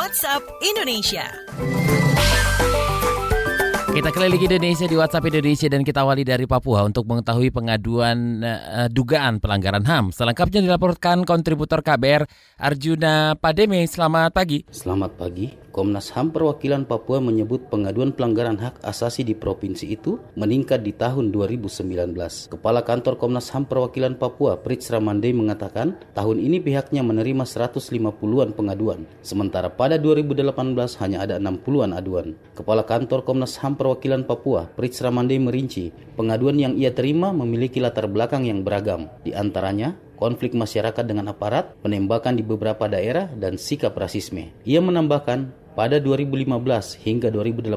WhatsApp Indonesia. Kita keliling Indonesia di WhatsApp Indonesia dan kita awali dari Papua untuk mengetahui pengaduan uh, dugaan pelanggaran HAM. Selengkapnya dilaporkan kontributor KBR Arjuna Pademe. Selamat pagi. Selamat pagi. Komnas HAM perwakilan Papua menyebut pengaduan pelanggaran hak asasi di provinsi itu meningkat di tahun 2019. Kepala Kantor Komnas HAM perwakilan Papua, Prits Ramande mengatakan, tahun ini pihaknya menerima 150-an pengaduan, sementara pada 2018 hanya ada 60-an aduan. Kepala Kantor Komnas HAM perwakilan Papua, Prits Ramande merinci, pengaduan yang ia terima memiliki latar belakang yang beragam, di antaranya konflik masyarakat dengan aparat, penembakan di beberapa daerah, dan sikap rasisme. Ia menambahkan, pada 2015 hingga 2018,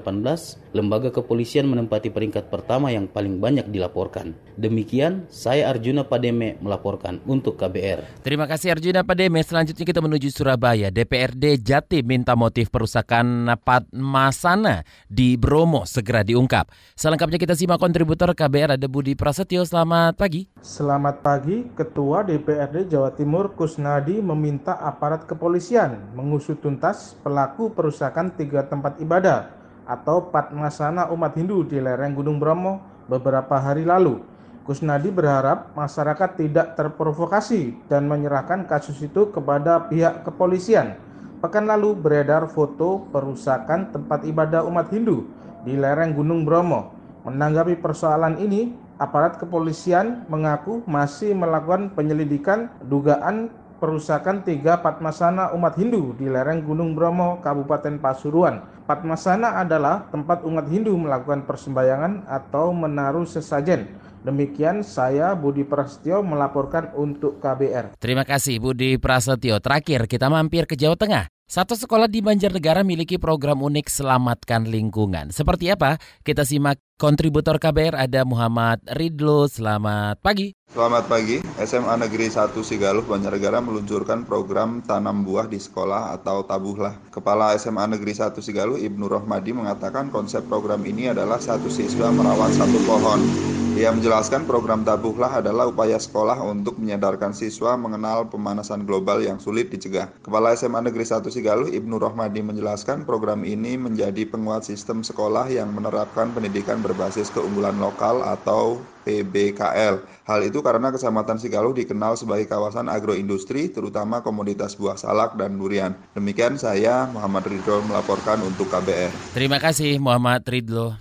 lembaga kepolisian menempati peringkat pertama yang paling banyak dilaporkan. Demikian, saya Arjuna Pademe melaporkan untuk KBR. Terima kasih Arjuna Pademe. Selanjutnya kita menuju Surabaya. DPRD Jatim minta motif perusakan Padmasana di Bromo segera diungkap. Selengkapnya kita simak kontributor KBR ada Budi Prasetyo. Selamat pagi. Selamat pagi, Ketua DPRD Jawa Timur Kusnadi meminta aparat kepolisian mengusut tuntas pelaku perusakan tiga tempat ibadah atau Padmasana umat Hindu di lereng Gunung Bromo beberapa hari lalu. Kusnadi berharap masyarakat tidak terprovokasi dan menyerahkan kasus itu kepada pihak kepolisian. Pekan lalu beredar foto perusakan tempat ibadah umat Hindu di lereng Gunung Bromo. Menanggapi persoalan ini, aparat kepolisian mengaku masih melakukan penyelidikan dugaan perusakan tiga Padmasana umat Hindu di lereng Gunung Bromo, Kabupaten Pasuruan. Padmasana adalah tempat umat Hindu melakukan persembahyangan atau menaruh sesajen. Demikian saya Budi Prasetyo melaporkan untuk KBR. Terima kasih Budi Prasetyo. Terakhir kita mampir ke Jawa Tengah. Satu sekolah di Banjarnegara memiliki program unik Selamatkan Lingkungan. Seperti apa? Kita simak kontributor KBR ada Muhammad Ridlo. Selamat pagi. Selamat pagi, SMA Negeri 1 Sigaluh Banjarnegara meluncurkan program tanam buah di sekolah atau tabuhlah. Kepala SMA Negeri 1 Sigaluh Ibnu Rohmadi mengatakan konsep program ini adalah satu siswa merawat satu pohon. Ia menjelaskan program tabuhlah adalah upaya sekolah untuk menyadarkan siswa mengenal pemanasan global yang sulit dicegah. Kepala SMA Negeri 1 Sigaluh Ibnu Rohmadi menjelaskan program ini menjadi penguat sistem sekolah yang menerapkan pendidikan berbasis keunggulan lokal atau PBKL. Hal itu karena Kecamatan Sigaluh dikenal sebagai kawasan agroindustri, terutama komoditas buah salak dan durian. Demikian saya Muhammad Ridho melaporkan untuk KBR. Terima kasih Muhammad Ridho.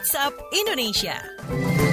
WhatsApp Indonesia.